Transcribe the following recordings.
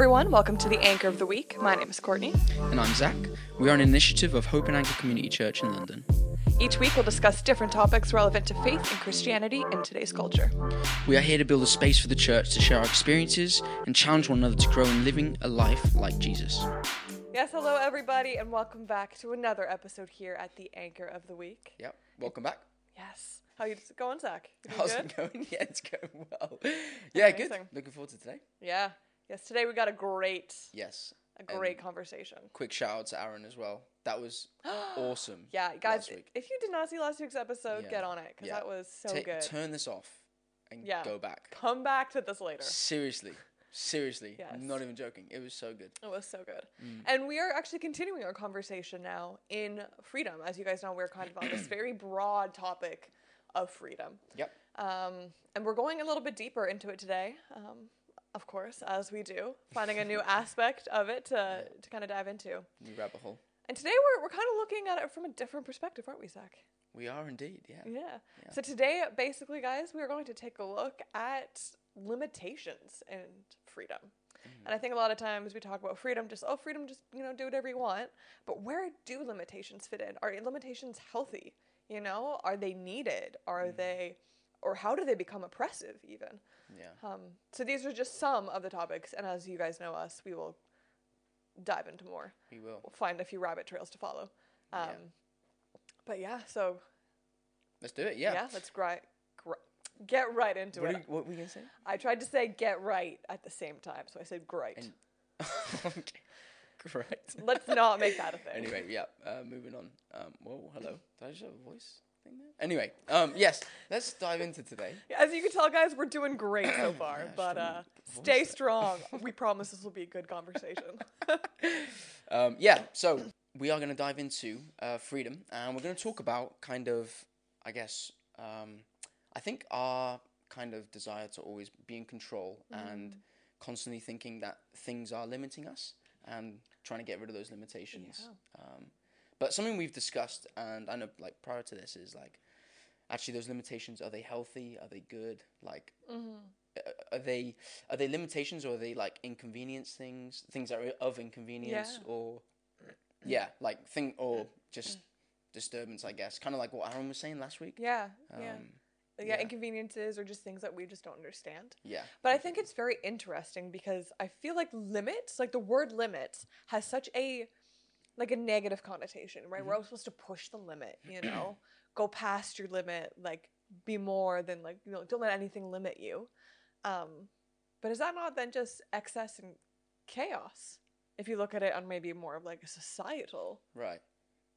everyone. Welcome to the Anchor of the Week. My name is Courtney. And I'm Zach. We are an initiative of Hope and Anchor Community Church in London. Each week, we'll discuss different topics relevant to faith and Christianity in today's culture. We are here to build a space for the church to share our experiences and challenge one another to grow in living a life like Jesus. Yes, hello, everybody, and welcome back to another episode here at the Anchor of the Week. Yep. Welcome back. Yes. How you going, Zach? How's good? it going? Yeah, it's going well. Yeah, good. Amazing. Looking forward to today. Yeah. Yes, today we got a great, Yes. a great conversation. Quick shout out to Aaron as well. That was awesome. Yeah, guys, last week. if you did not see last week's episode, Yeah. get on it because Yeah. that was so Ta- good. Turn this off and Yeah. go back. Come back to this later. Seriously. Seriously. Yes. I'm not even joking. It was so good. It was so good. Mm. And we are actually continuing our conversation now in freedom. As you guys know, we're kind of on this very broad topic of freedom. Yep. Um, and we're going a little bit deeper into it today, um, of course, as we do, finding a new aspect of it to, to kind of dive into. New rabbit hole. And today we're, we're kind of looking at it from a different perspective, aren't we, Zach? We are indeed. Yeah. Yeah. Yeah. So today, basically, guys, we are going to take a look at limitations and freedom. Mm-hmm. And I think a lot of times we talk about freedom, just oh, freedom, just you know, do whatever you want. But where do limitations fit in? Are limitations healthy? You know, are they needed? Are Mm-hmm. they, or how do they become oppressive? Even. Yeah. Um, so these are just some of the topics, and as you guys know us, we will dive into more. We will. We'll find a few rabbit trails to follow. Um, Yeah. But yeah, so Let's do it. yeah, Yeah. let's gri- gri- get right into What, it. you, what were you going to say? I tried to say get right at the same time, so I said great. And- okay. Great. Let's not make that a thing. Anyway, yeah. Uh, moving on. Um, whoa, hello. Did I just have a voice thing there? Anyway, um, yes. Let's dive into today. As you can tell, guys, we're doing great so far. Yeah, but uh, stay strong. We promise this will be a good conversation. Um, yeah. So we are going to dive into uh, freedom, and we're going to talk about kind of, I guess, um, I think our kind of desire to always be in control and constantly thinking that things are limiting us and trying to get rid of those limitations. Um, but something we've discussed, and I know like prior to this, is like actually those limitations are they healthy? Are they good? Like, uh, are they are they limitations or are they like inconvenience things? Things that are of inconvenience Yeah. or yeah, like thing or just disturbance, I guess. Kind of like what Aaron was saying last week. yeah, yeah. Um, yeah. yeah. inconveniences or just things that we just don't understand. yeah. But I think it's very interesting because I feel like limits, like the word limits, has such a like a negative connotation, right? We're always supposed to push the limit, you know, go past your limit, like be more than like you know, don't let anything limit you. Um, but is that not then just excess and chaos? If you look at it on maybe more of like a societal, Right.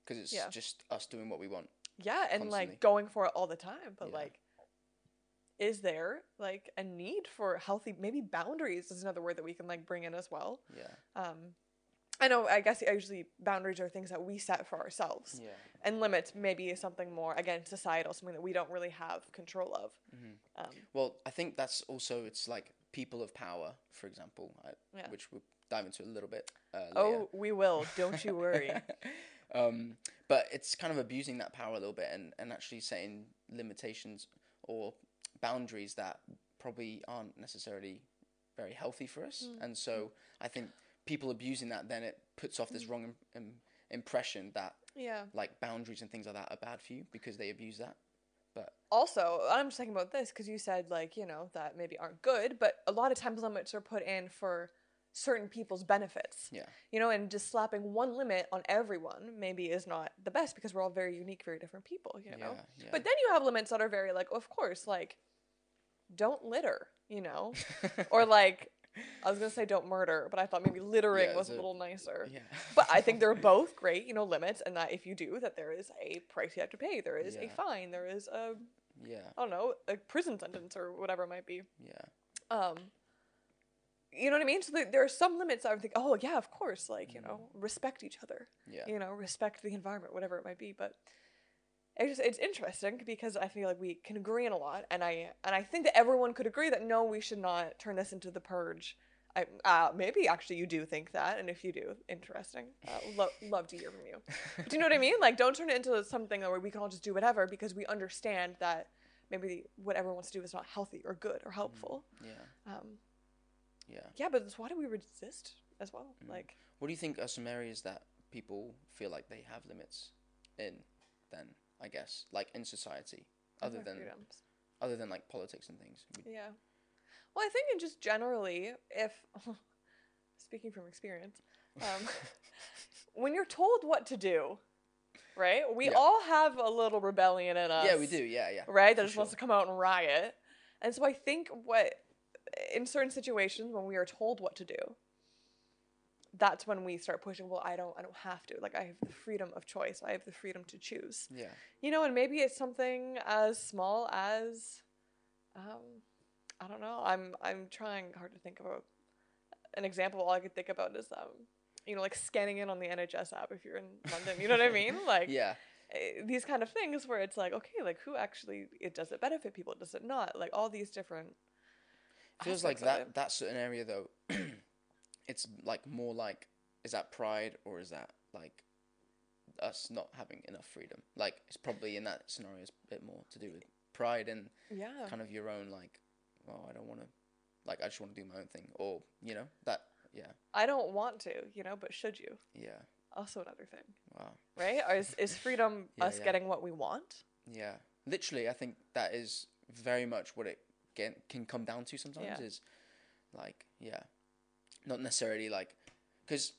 Because it's Yeah. just us doing what we want. yeah, and Constantly. like going for it all the time. But Yeah. like, is there like a need for healthy maybe boundaries is another word that we can like bring in as well Yeah. um i know i guess usually boundaries are things that we set for ourselves Yeah. and limits maybe is something more again societal something that we don't really have control of um, Well, I think that's also it's like people of power, for example, uh, Yeah. which we'll dive into a little bit. Uh, later. oh we will don't you worry um, but it's kind of abusing that power a little bit and, and actually setting limitations or boundaries that probably aren't necessarily very healthy for us. Mm. And so I think people abusing that, then it puts off Mm. this wrong Im- im- impression that yeah like boundaries and things like that are bad for you because they abuse that. But also i'm just thinking about this because you said like you know that maybe aren't good but a lot of times limits are put in for certain people's benefits yeah, you know, and just slapping one limit on everyone maybe is not the best because we're all very unique, very different people, you know. yeah, yeah. But then you have limits that are very like, of course, like don't litter, you know, or like I was gonna say don't murder, but I thought maybe littering Yeah, was a a- little nicer. yeah. But I think they're both great, you know, limits, and that if you do, that there is a price you have to pay, there is a fine, there is a yeah, I don't know, a prison sentence or whatever it might be. yeah, Um, you know what I mean? So there, there are some limits I would think, oh yeah, of course, like you know, respect each other yeah. you know, respect the environment, whatever it might be. But it's just it's interesting because I feel like we can agree on a lot, and I and I think that everyone could agree that no, we should not turn this into the purge. I uh, maybe actually you do think that, and if you do, interesting. Uh, lo- love to hear from you. do you know what I mean? Like, don't turn it into something where we can all just do whatever because we understand that maybe what everyone wants to do is not healthy or good or helpful. yeah. Um, Yeah. Yeah, but why do we resist as well? Mm. Like, What do you think are some areas that people feel like they have limits in? Then I guess like in society, other other than freedoms. other than like politics and things. We- Yeah. Well, I think in just generally, if speaking from experience, um, when you're told what to do, right? We Yeah. all have a little rebellion in us. yeah, we do. Yeah, yeah. Right? That just wants to come out and riot. And so I think what, in certain situations when we are told what to do, that's when we start pushing. Well, I don't, I don't have to. Like I have the freedom of choice. I have the freedom to choose Yeah. you know and maybe it's something as small as um i don't know i'm i'm trying hard to think about an example all i could think about is um you know like scanning in on the nhs app if you're in london you know what i mean like Yeah. eh, these kind of things where it's like okay like who actually it does it benefit people does it not like all these different feels like that it. that certain area though it's like more like is that pride or is that like us not having enough freedom? Like it's probably in that scenario it's a bit more to do with pride and yeah. kind of your own like oh i don't want to like i just want to do my own thing or you know that yeah. I don't want to you know but should you? Yeah. Also another thing. Wow. Right? Or is, is freedom Yeah, us yeah. getting what we want? Yeah. Literally i think that is very much what it can, can come down to sometimes is like yeah not necessarily like because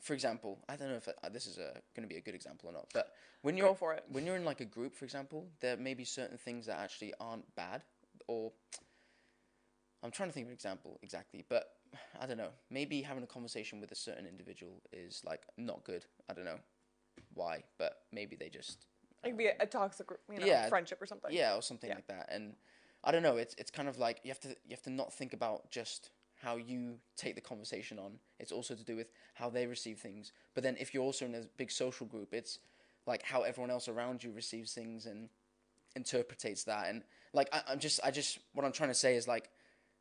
for example i don't know if uh, this is a going to be a good example or not but when you're go for it when you're in like a group for example there may be certain things that actually aren't bad or i'm trying to think of an example exactly but i don't know maybe having a conversation with a certain individual is like not good i don't know why but maybe they just It could be a, a toxic, you know, Yeah. friendship or something. yeah or something Yeah. like that and i don't know it's it's kind of like you have to you have to not think about just how you take the conversation on it's also to do with how they receive things but then if you're also in a big social group it's like how everyone else around you receives things and interprets that and like I, i'm just i just what i'm trying to say is like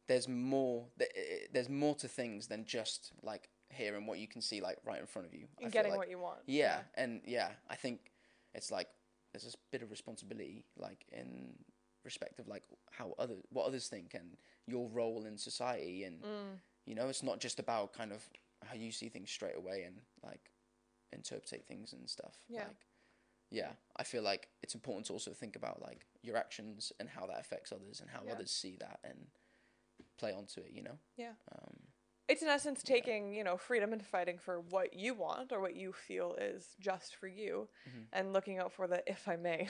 there's more eh, there's more to things than just like hearing what you can see like right in front of you And getting like. what you want. Yeah, and yeah, I think it's like there's this bit of responsibility, like in respect of like how other what others think and your role in society, and Mm. you know, it's not just about kind of how you see things straight away and like interpret things and stuff. Yeah. Like, yeah, I feel like it's important to also think about like your actions and how that affects others and how Yeah. others see that and play onto it. You know. Yeah. Um, It's in essence taking, you know, freedom and fighting for what you want or what you feel is just for you Mhm. and looking out for the, if I may,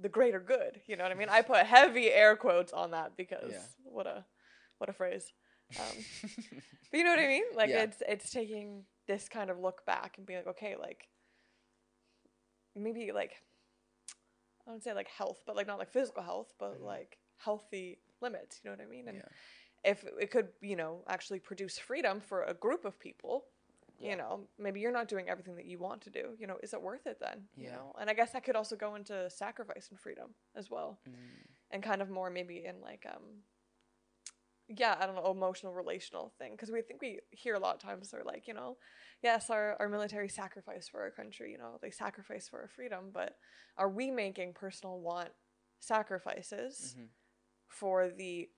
the greater good. You know what I mean? I put heavy air quotes on that because Yeah. what a what a phrase. Um, but you know what I mean? Like Yeah. it's it's taking this kind of look back and being like, okay, like maybe like I don't say like health, but like not like physical health, but Mhm. like healthy limits. You know what I mean? And yeah. if it could, you know, actually produce freedom for a group of people, Yeah. you know, maybe you're not doing everything that you want to do. You know, is it worth it then? You Yeah. know, and I guess that could also go into sacrifice and freedom as well, Mm. and kind of more maybe in like um. Yeah, I don't know, emotional, relational thing. Because we think we hear a lot of times they're like, you know, yes, our, our military sacrifice for our country, you know, they sacrifice for our freedom, but are we making personal want sacrifices Mhm. for the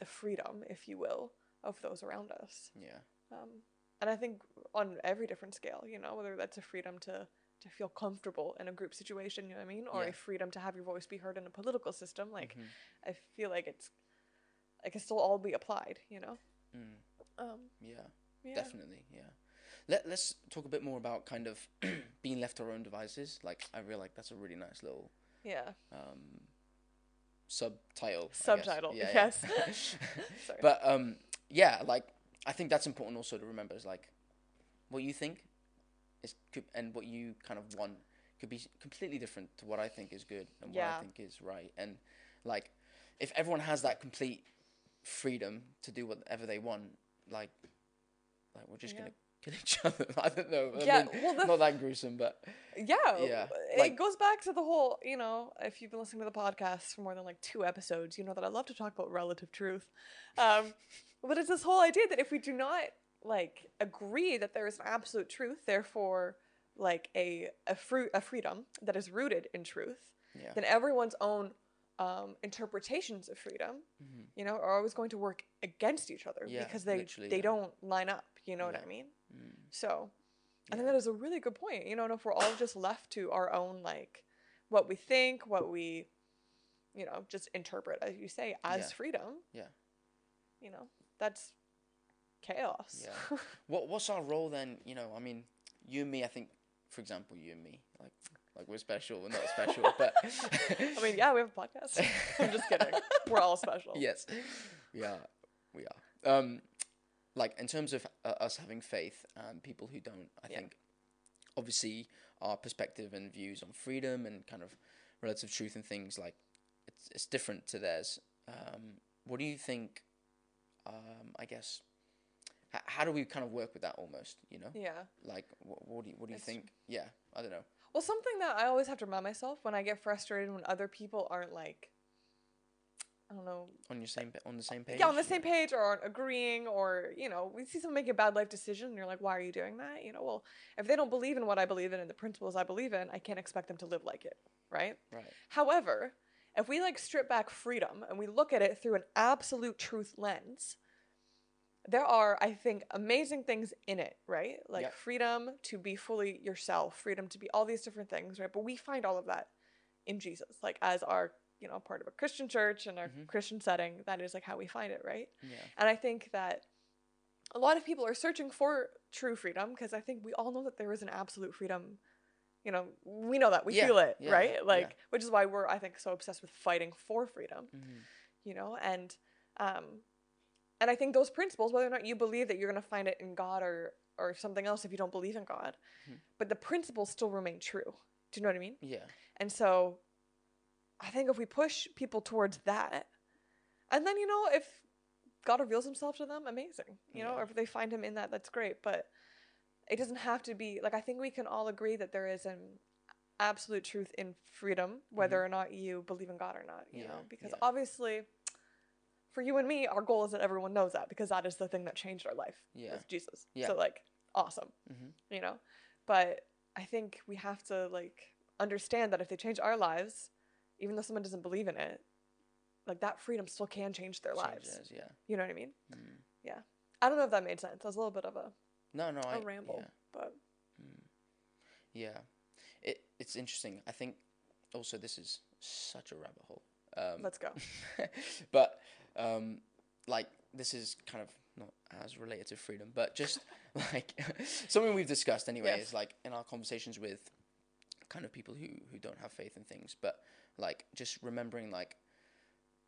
the freedom, if you will, of those around us. Yeah. Um, and I think on every different scale, you know, whether that's a freedom to to feel comfortable in a group situation, you know what I mean, or Yeah. a freedom to have your voice be heard in a political system, like Mhm. I feel like it's it can still all be applied, you know. Mm. Um, Yeah. yeah. Definitely, yeah. Let Let's talk a bit more about kind of being left to our own devices. Like, I feel like that's a really nice little Yeah. um, subtitle. Subtitle, Yeah, yes. but um, yeah, like I think that's important also to remember is like what you think is could, and what you kind of want could be completely different to what I think is good and what I think is right. And like, if everyone has that complete freedom to do whatever they want, like, like we're just Yeah. gonna kill each other. I don't know. I Yeah, mean, well, not that gruesome, but Yeah, Yeah, It like- goes back to the whole, you know, if you've been listening to the podcast for more than like two episodes, you know that I love to talk about relative truth. Um, but it's this whole idea that if we do not like agree that there is an absolute truth, therefore, like a a fruit a freedom that is rooted in truth, yeah, then everyone's own um, interpretations of freedom, Mhm. you know, are always going to work against each other Yeah, because they they yeah. don't line up. You know what I mean? Mm. So, I think that is a really good point. You know, and if we're all just left to our own like what we think, what we, you know, just interpret as you say as Yeah. freedom. Yeah. You know, that's chaos. Yeah. What what's our role then? You know, I mean, you and me. I think, for example, you and me, like like we're special. We're not special, but I mean, yeah, we have a podcast. I'm just kidding. We're all special. yes, we are. We are. Um, like in terms of uh, us having faith and people who don't, I Yeah. think obviously our perspective and views on freedom and kind of relative truth and things like it's it's different to theirs. Um, what do you think? Um, I guess. H- how do we kind of work with that almost? You know, Yeah. like what, what do you, what do you true. think? Yeah, I don't know. Well, something that I always have to remind myself when I get frustrated when other people aren't like, I don't know, On your same on the same page. yeah, on the same page or aren't agreeing, or you know, we see someone make a bad life decision, and you're like, why are you doing that? You know, well, if they don't believe in what I believe in and the principles I believe in, I can't expect them to live like it, right? Right. However, if we like strip back freedom and we look at it through an absolute truth lens, there are, I think, amazing things in it, right? Like Yep. freedom to be fully yourself, freedom to be all these different things, right? But we find all of that in Jesus, like as our, you know, part of a Christian church and our Mhm. Christian setting. That is like how we find it, right? Yeah. And I think that a lot of people are searching for true freedom because I think we all know that there is an absolute freedom. You know, we know that we Yeah, feel it, yeah, right? yeah. Like, which is why we're, I think, so obsessed with fighting for freedom. Mhm. You know, and um, and I think those principles, whether or not you believe that you're going to find it in God or or something else, if you don't believe in God, Mhm. but the principles still remain true. Do you know what I mean? Yeah. And so I think if we push people towards that, and then, you know, if God reveals himself to them, amazing. You know, Yeah. or if they find him in that, that's great. But it doesn't have to be like I think we can all agree that there is an absolute truth in freedom, whether or not you believe in God or not, you Mm-hmm. Yeah, know, because yeah. obviously for you and me, our goal is that everyone knows that because that is the thing that changed our life. Yeah. Jesus. Yeah. So like awesome Mhm. you know but i think we have to like understand that if they change our lives even though someone doesn't believe in it like that freedom still can change their lives Yeah. you know what i mean Mm. yeah i don't know if that made sense that was a little bit of a, No, no. I a ramble Yeah. but Yeah, it it's interesting. I think also this is such a rabbit hole. Um, let's go but um, like this is kind of not as related to freedom, but just like something we've discussed anyway Yes. is like in our conversations with kind of people who who don't have faith in things, but like just remembering like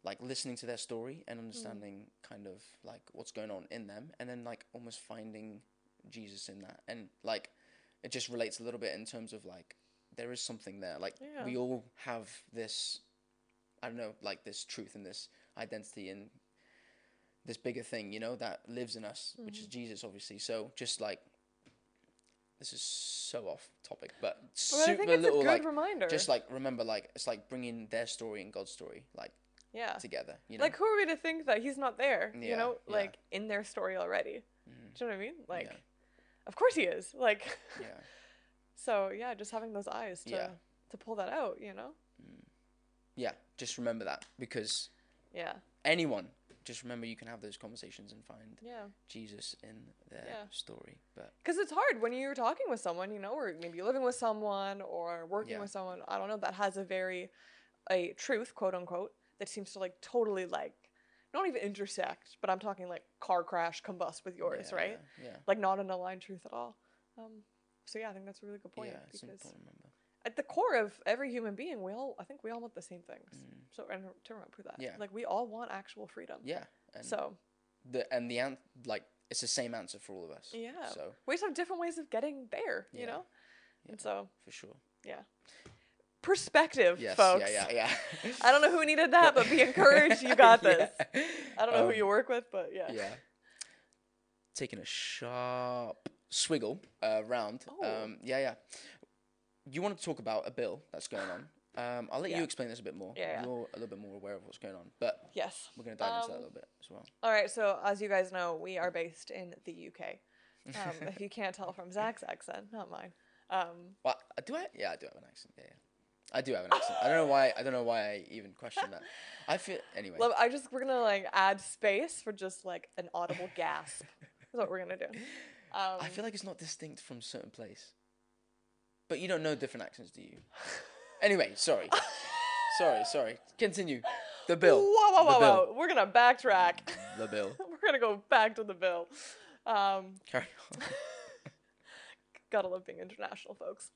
like listening to their story and mm. understanding kind of like what's going on in them and then like almost finding Jesus in that. And like it just relates a little bit in terms of like there is something there. Like Yeah. we all have this I don't know like this truth and this identity and this bigger thing you know that lives in us which is mm-hmm. Jesus obviously. So just like this is so off topic but but super i think it's a little good like reminder. just like remember like it's like bringing their story and God's story like yeah. together you know? like who are we to think that he's not there Yeah, you know yeah. like in their story already? Mhm. do you know what i mean? Like Yeah. of course he is like yeah. So yeah just having those eyes to Yeah. to pull that out you know? Yeah just remember that because yeah. anyone just remember you can have those conversations and find yeah Jesus in their Yeah. story but Because it's hard when you're talking with someone, you know, or maybe you're living with someone or working Yeah. with someone, I don't know, that has a very, a truth, quote unquote, that seems to like totally like, not even intersect, but I'm talking like car crash, combust with yours, right? yeah yeah, Like not an aligned truth at all. Um, so yeah, I think that's a really good point because important to remember at the core of every human being, we all, I think we all want the same things. Mm. So, and to remember that, Yeah. like we all want actual freedom. yeah and So, the and the an- like it's the same answer for all of us yeah. so we just have different ways of getting there, you Yeah. know? yeah, And so, for sure Yeah. perspective, yes folks. yeah yeah yeah I don't know who needed that, but be encouraged. You got this. Yeah. I don't know Um, who you work with, but yeah. yeah. Taking a sharp swiggle uh, round. Oh. Um, yeah, yeah. You want to talk about a bill that's going on. Um, I'll let Yeah. you explain this a bit more. Yeah. You're a little bit more aware of what's going on, but Yes. we're going to dive into that a Um, little bit as well. All right. So as you guys know, we are based in the UK. Um, if you can't tell from Zach's accent, not mine. Um, Well, do I? Yeah, I do have an accent. Yeah, yeah. I do have an accent. I don't know why. I don't know why I even question that. I feel anyway. Love, I just we're gonna like add space for just like an audible gasp. That's what we're gonna do. Um, I feel like it's not distinct from certain place. But you don't know different accents, do you? Anyway, sorry. sorry, sorry. Continue. The bill. Whoa, whoa, The whoa, bill. whoa! We're gonna backtrack. The bill. we're gonna go back to the bill. Um, Carry on. gotta love being international, folks.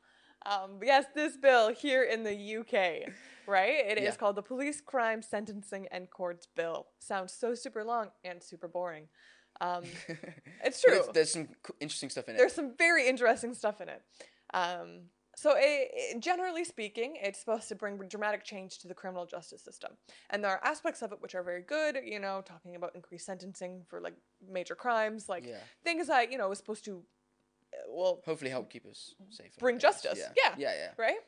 Um, yes, this bill here in the UK, right? It is Yeah. called the Police Crime Sentencing and Courts Bill. Sounds so super long and super boring. Um, it's true. it's- there's some interesting stuff in it. There's some very interesting stuff in it. Um, so, it, it- generally speaking, it's supposed to bring dramatic change to the criminal justice system, and there are aspects of it which are very good. You know, talking about increased sentencing for like major crimes, like Yeah. things that you know is supposed to, uh, well, Hopefully help keep us safer. Bring justice. Yeah. Yeah. Yeah, yeah. right?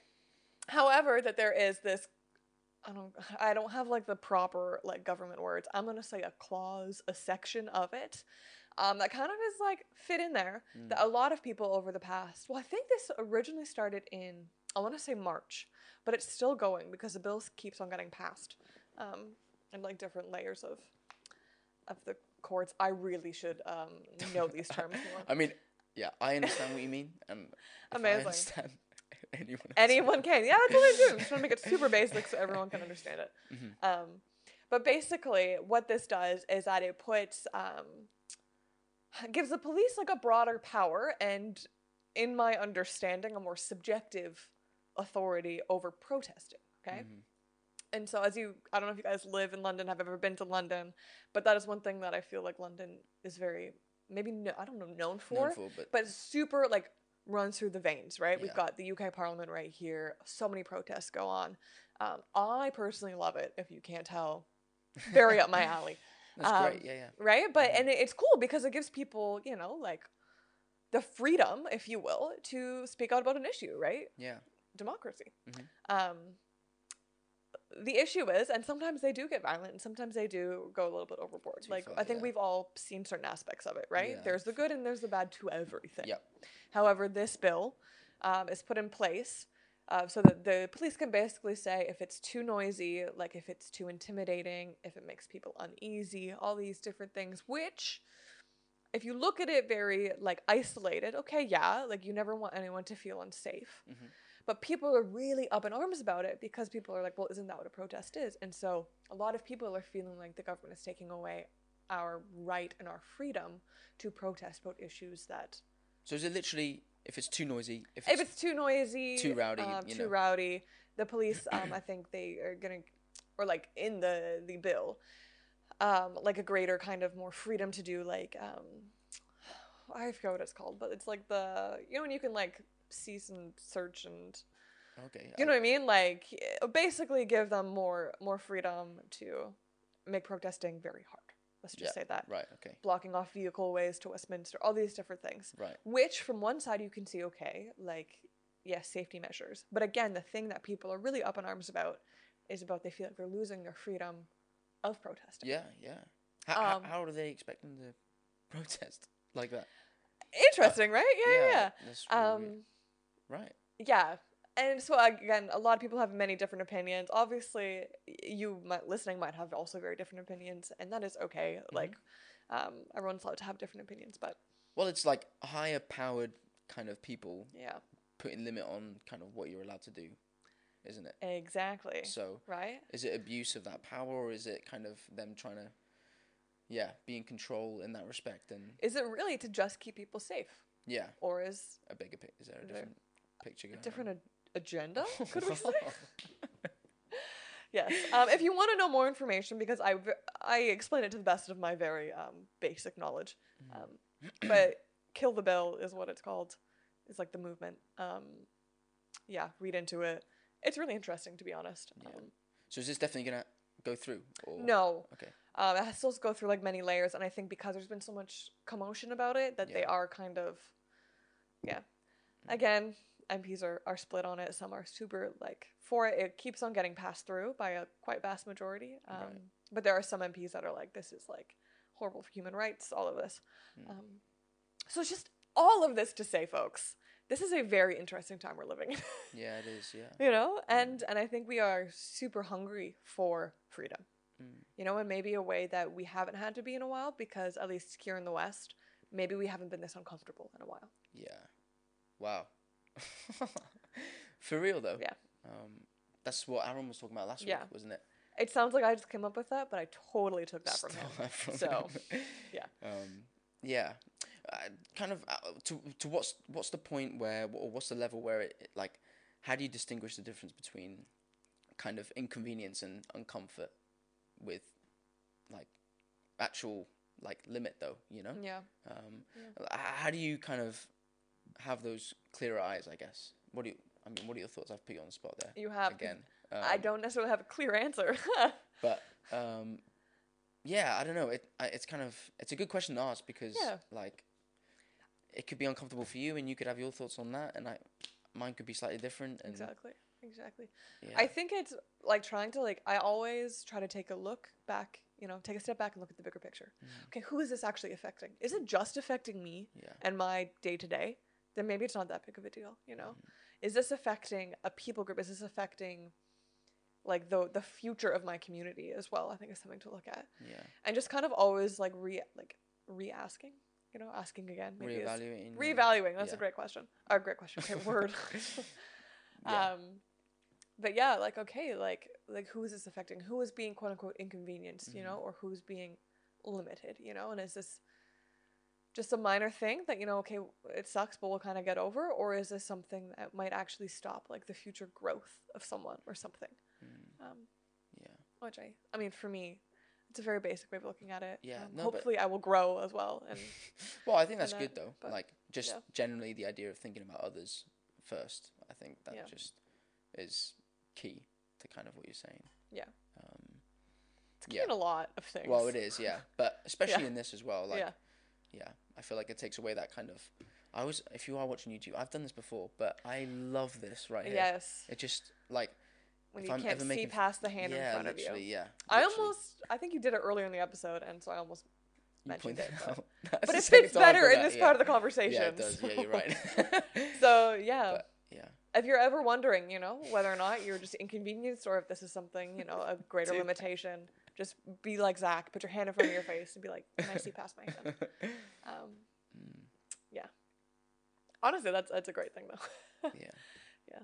However, that there is this I don't I don't have like the proper like government words. I'm gonna say a clause, a section of it. Um, that kind of is like fit in there Mm. that a lot of people over the past well, I think this originally started in I wanna say March, but it's still going because the bill keeps on getting passed. Um, and like different layers of of the courts. I really should um know these terms more. I mean, yeah, I understand what you mean. And Amazing. I understand anyone. Anyone can. Yeah, that's what I do. I'm just trying to make it super basic so everyone can understand it. Mhm. Um, but basically, what this does is that it puts um, gives the police like a broader power and, in my understanding, a more subjective authority over protesting. Okay. Mhm. And so, as you, I don't know if you guys live in London, have ever been to London, but that is one thing that I feel like London is very, maybe, no, I don't know, known for Known for, but, but super like runs through the veins, right? We've got the UK Parliament right here. So many protests go on. Um, I personally love it. If you can't tell, very up my alley, that's um, great. Yeah, yeah. right? But Mhm. and it's cool because it gives people, you know, like the freedom, if you will, to speak out about an issue, right? Yeah. Democracy. Mhm. Um, the issue is, and sometimes they do get violent, and sometimes they do go a little bit overboard. Too like far, I think yeah. we've all seen certain aspects of it, right? Yeah. There's the good and there's the bad to everything. Yep. However, this bill um, is put in place uh, so that the police can basically say if it's too noisy, like if it's too intimidating, if it makes people uneasy, all these different things, which. If you look at it very like isolated, okay, yeah, like you never want anyone to feel unsafe. Mhm. But people are really up in arms about it because people are like, well, isn't that what a protest is? And so a lot of people are feeling like the government is taking away our right and our freedom to protest about issues that So is it literally if it's too noisy, if if it's, it's too noisy, Too rowdy, um, too know. rowdy, the police, um, I think they are gonna, or like in the the bill, um, like a greater kind of more freedom to do like, um, I forget what it's called, but it's like the you know when you can like cease and search and okay. you know what I mean, like basically give them more more freedom to make protesting very hard. Let's just Yeah. say that right. Okay. blocking off vehicle ways to Westminster, all these different things Right. which from one side you can see okay like yes safety measures but again the thing that people are really up in arms about is about they feel like they're losing their freedom of protesting Yeah. Yeah. How, Um, how, how do they expect them to protest like that? interesting right yeah yeah, yeah. really um. Right. yeah and so again a lot of people have many different opinions obviously you might listening might have also very different opinions and that is okay Mm-hmm. like um everyone's allowed to have different opinions but Well, it's like higher powered kind of people yeah putting limit on kind of what you're allowed to do, isn't it? exactly So right is it abuse of that power, or is it kind of them trying to, yeah, be in control in that respect? And is it really to just keep people safe yeah, or is a bigger. Is there a different picture going? a different on? Agenda could we say Yes. Um, if you want to know more information, because I, I explain it to the best of my very um, basic knowledge, Mm-hmm. um, but Kill the Bill is what it's called. It's like the movement. Um, yeah, read into it. It's really interesting, to be honest. Yeah. Um, So is this definitely gonna go through? Or? no. Okay. Um, it has to go through like many layers, and I think because there's been so much commotion about it, that they are kind of, yeah. Again, MPs are, are split on it. Some are super like for it. It keeps on getting passed through by a quite vast majority. Um, Right. But there are some MPs that are like, this is like horrible for human rights. All of this. Mm. Um, so it's just all of this to say, folks, this is a very interesting time we're living in. Yeah, it is. Yeah. you know and and i think we are super hungry for freedom Mm. you know and maybe a way that we haven't had to be in a while because at least here in the west maybe we haven't been this uncomfortable in a while Yeah. Wow. For real though. Yeah. Um, that's what Aaron was talking about last Yeah. week, wasn't it? it sounds like i just came up with that but i totally took that from Stole him that from So, him. yeah. Um, yeah. Uh, kind of uh, to to what's what's the point where or what's the level where it, it like how do you distinguish the difference between kind of inconvenience and uncomfort with like actual like limit though you know yeah um, h- how do you kind of have those clearer eyes i guess what do you i mean what are your thoughts i've put you on the spot there you have again i Um, don't necessarily have a clear answer but um, yeah, I don't know. It I, it's kind of it's a good question to ask because Yeah. like it could be uncomfortable for you, and you could have your thoughts on that, and I mine could be slightly different. And exactly exactly yeah, I think it's like trying to like I always try to take a look back, you know, take a step back and look at the bigger picture. Okay, who is this actually affecting? Is it just affecting me yeah, and my day to day? Then maybe it's not that big of a deal, you know. Is this affecting a people group? Is this affecting like the the future of my community as well? I think is something to look at. yeah, And just kind of always like re like re-asking, you know, asking again. maybe is- reevaluating. Reevaluating. That's Yeah. a great question. A great question. Great word. Yeah. Um, but yeah, like okay, like like who is this affecting? Who is being quote unquote inconvenienced? You know, Mm-hmm. or who's being limited? You know, and is this just a minor thing that you know, okay, it sucks, but we'll kind of get over, or is this something that might actually stop like the future growth of someone or something? Mm, Um, yeah, which I, I mean, for me, it's a very basic way of looking at it. Yeah, Um, no, hopefully, I will grow as well. And well, I think that's that, good though. but, like just yeah. generally the idea of thinking about others first. I think that Yeah. just is key to kind of what you're saying. Yeah. Um, it's Yeah. in a lot of things. well, it is, yeah, but especially in this as well. Like, yeah. i feel like it takes away that kind of i was if you are watching youtube i've done this before but i love this right here Yes. it just like When if you I'm can't ever see making- past the hand yeah in front of you. yeah I almost, I think you did it earlier in the episode, and so I almost You mentioned it. But, out. But it fits better in this yeah. part of the conversation. yeah it does yeah you're right so yeah, but yeah if you're ever wondering, you know, whether or not you're just inconvenienced or if this is something, you know, a greater limitation, just be like Zach, put your hand in front of your face and be like, "Can I see past my hand?" Um, Mm, yeah. Honestly, that's that's a great thing though. yeah Yeah.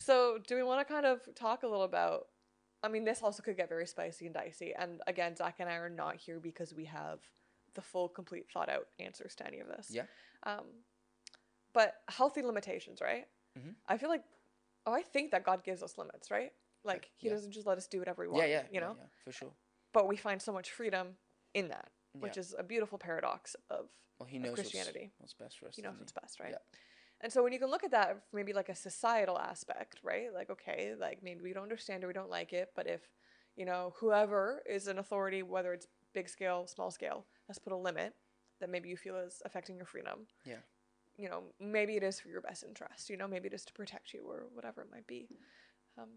So, do we want to kind of talk a little about? I mean, this also could get very spicy and dicey. And again, Zach and I are not here because we have the full, complete, thought out answers to any of this. Yeah. Um, but healthy limitations, right? Mhm. I feel like, oh, I think that God gives us limits, right? Like He yeah. doesn't just let us do whatever we yeah want. yeah yeah, You yeah, know. yeah, for sure But we find so much freedom in that, which is a beautiful paradox of well he knows what's, Christianity. what's best for us he knows what's best, right? Yeah. And so when you can look at that maybe like a societal aspect, right? Like, okay, like maybe we don't understand or we don't like it, but if, you know, whoever is an authority, whether it's big scale, small scale, has put a limit that maybe you feel is affecting your freedom. Yeah. You know, maybe it is for your best interest, you know, maybe it is to protect you or whatever it might be. Um,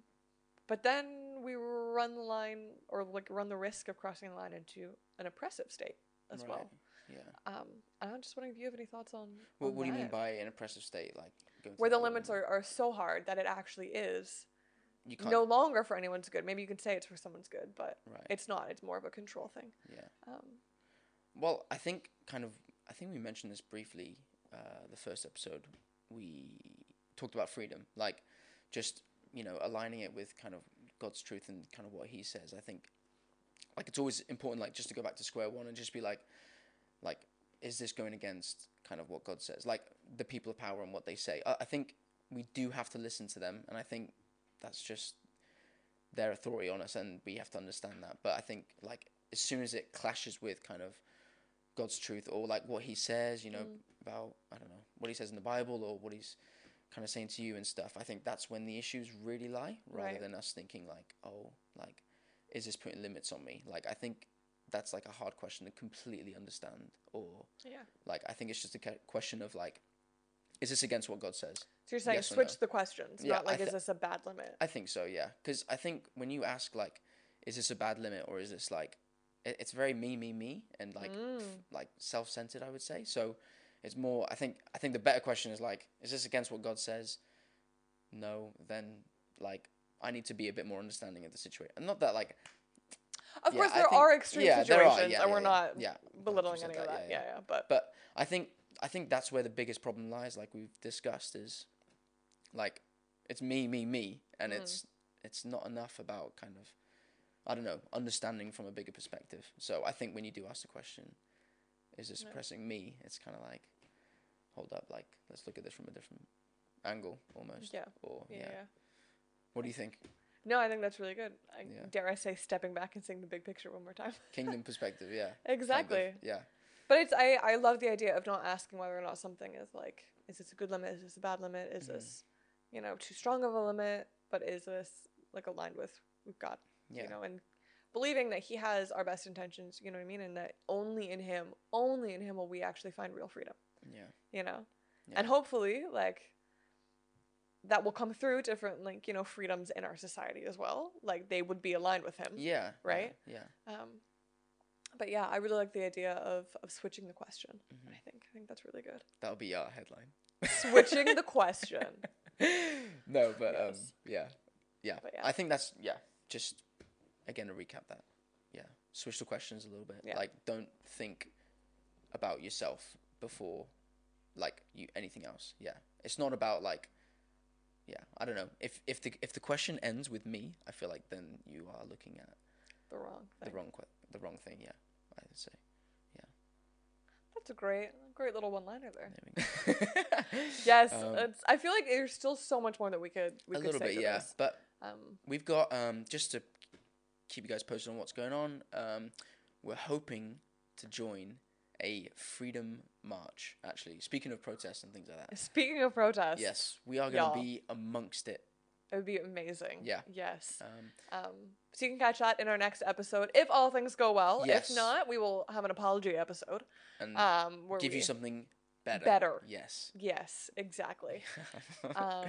but then we run the line or like run the risk of crossing the line into an oppressive state as Right, well. yeah Um, and I'm just wondering if you have any thoughts on, what, on what do you mean by an oppressive state like where the that limits are, are so hard that it actually is no longer for anyone's good. Maybe you can say it's for someone's good, but right it's not. It's more of a control thing. yeah Um, Well, I think kind of I think we mentioned this briefly uh, the first episode. We talked about freedom, like just you know aligning it with kind of God's truth and kind of what He says. I think like it's always important, like just to go back to square one and just be like, like is this going against kind of what God says, like the people of power and what they say? I, I think we do have to listen to them, and I think that's just their authority on us, and we have to understand that. But I think like as soon as it clashes with kind of God's truth or like what He says, you know, Mm. about I don't know what He says in the Bible or what He's kind of saying to you and stuff. I think that's when the issues really lie, rather Right. than us thinking like, oh, like is this putting limits on me? Like I think that's like a hard question to completely understand, or yeah. like I think it's just a question of like, is this against what God says? So you're saying Yes switch no? the questions, Yeah, not like I is this a bad limit? I think so, yeah. Because I think when you ask like, is this a bad limit or is this like, it, it's very me, me, me, and like, Mm. f- like self-centered. I would say so. It's more. I think. I think the better question is like, is this against what God says? No. Then like, I need to be a bit more understanding of the situation. And not that like. Of Yeah, course, there think- are extreme yeah, there are, situations, yeah, and we're not belittling 100% any of that, that. yeah, Yeah. But, But I think I think that's where the biggest problem lies. Like we've discussed, is like it's me, me, me, and Mm. it's it's not enough about kind of I don't know understanding from a bigger perspective. So I think when you do ask the question, is this Yeah. oppressing me? It's kind of like hold up, like let's look at this from a different angle almost. Yeah. Or yeah, yeah. yeah. What do you think? No, I think that's really good. I, Yeah. Dare I say, stepping back and seeing the big picture one more time. Kingdom perspective, yeah. kind of, exactly. Yeah. But it's I, I love the idea of not asking whether or not something is like is this a good limit, is this a bad limit, is Mhm. this you know too strong of a limit, but is this like aligned with with God, Yeah. you know, and believing that He has our best intentions, you know what I mean, and that only in Him, only in Him will we actually find real freedom, Yeah. you know, Yeah. and hopefully like that will come through different like you know freedoms in our society as well, like they would be aligned with Him, Yeah. yeah, Right? Yeah. um, but yeah, I really like the idea of of switching the question. Mhm. I think I think that's really good. That'll be our headline. Switching the question. no, but um, yeah, yeah. But yeah. I think that's yeah. Just again to recap that. Yeah, switch the questions a little bit. Yeah. Like, don't think about yourself before like you anything else. Yeah, it's not about like. Yeah, I don't know. If if the if the question ends with me, I feel like then you are looking at The wrong the wrong the wrong thing. Yeah, I would say. Yeah. That's a great, great little one-liner there. There go. Yes, Um, it's, I feel like there's still so much more that we could we a could little say bit, yeah. this. But Um, we've got um just to keep you guys posted on what's going on. Um, we're hoping to join a freedom march. Actually, speaking of protests and things like that. speaking of protests, Yes, we are going to be amongst it. it would be amazing. Yeah. Yes. Um, Um, so you can catch that in our next episode if all things go well. Yes. If not, we will have an apology episode. and Um, where give you something better. Better. Yes. Yes, exactly. um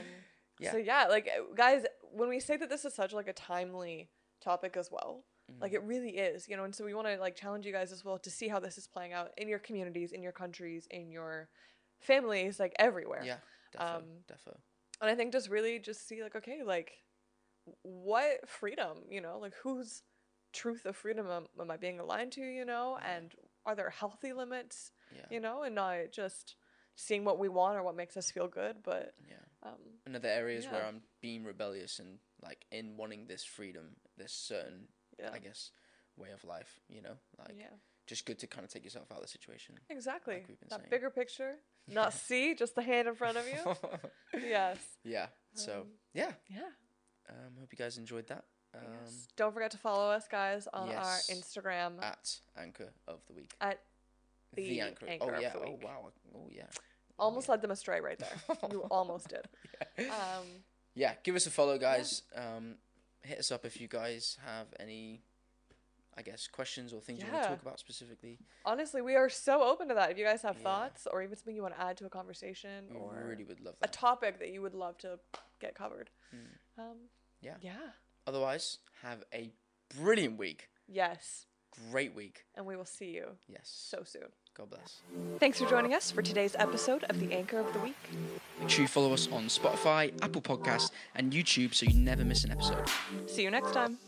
Yeah. so yeah like guys when we say that this is such like a timely topic as well like Mhm. it really is you know and so we want to like challenge you guys as well to see how this is playing out in your communities in your countries in your families like everywhere yeah. Defo, Um, defo. and i think just really just see like okay like what freedom you know like whose truth of freedom am, am i being aligned to you know Yeah. and are there healthy limits Yeah. you know and not just seeing what we want or what makes us feel good but Yeah. um Another areas where I'm being rebellious and like in wanting this freedom, this certain, yeah I guess, way of life. You know, like yeah just good to kind of take yourself out of the situation. Exactly. like we've been that saying. bigger picture, not see, just the hand in front of you. yes. yeah. So Um, yeah. Yeah. Um, hope you guys enjoyed that. Um, yes. Don't forget to follow us, guys, on yes. our Instagram At anchor of the week. at the anchor. Anchor oh of yeah. the Oh wow. Oh yeah. almost led them astray right there. you almost did. yeah. Um, yeah. Give us a follow, guys. Um, hit us up if you guys have any. I guess questions or things you want to talk about specifically. honestly, we are so open to that. If you guys have Yeah. thoughts or even something you want to add to a conversation We or really would love a topic that you would love to get covered. Mm. Um, Yeah. Yeah. Otherwise, have a brilliant week. Yes. Great week. And we will see you Yes. so soon. God bless. Thanks for joining us for today's episode of The Anchor of the Week. Make sure you follow us on Spotify, Apple Podcasts, and YouTube so you never miss an episode. See you next time.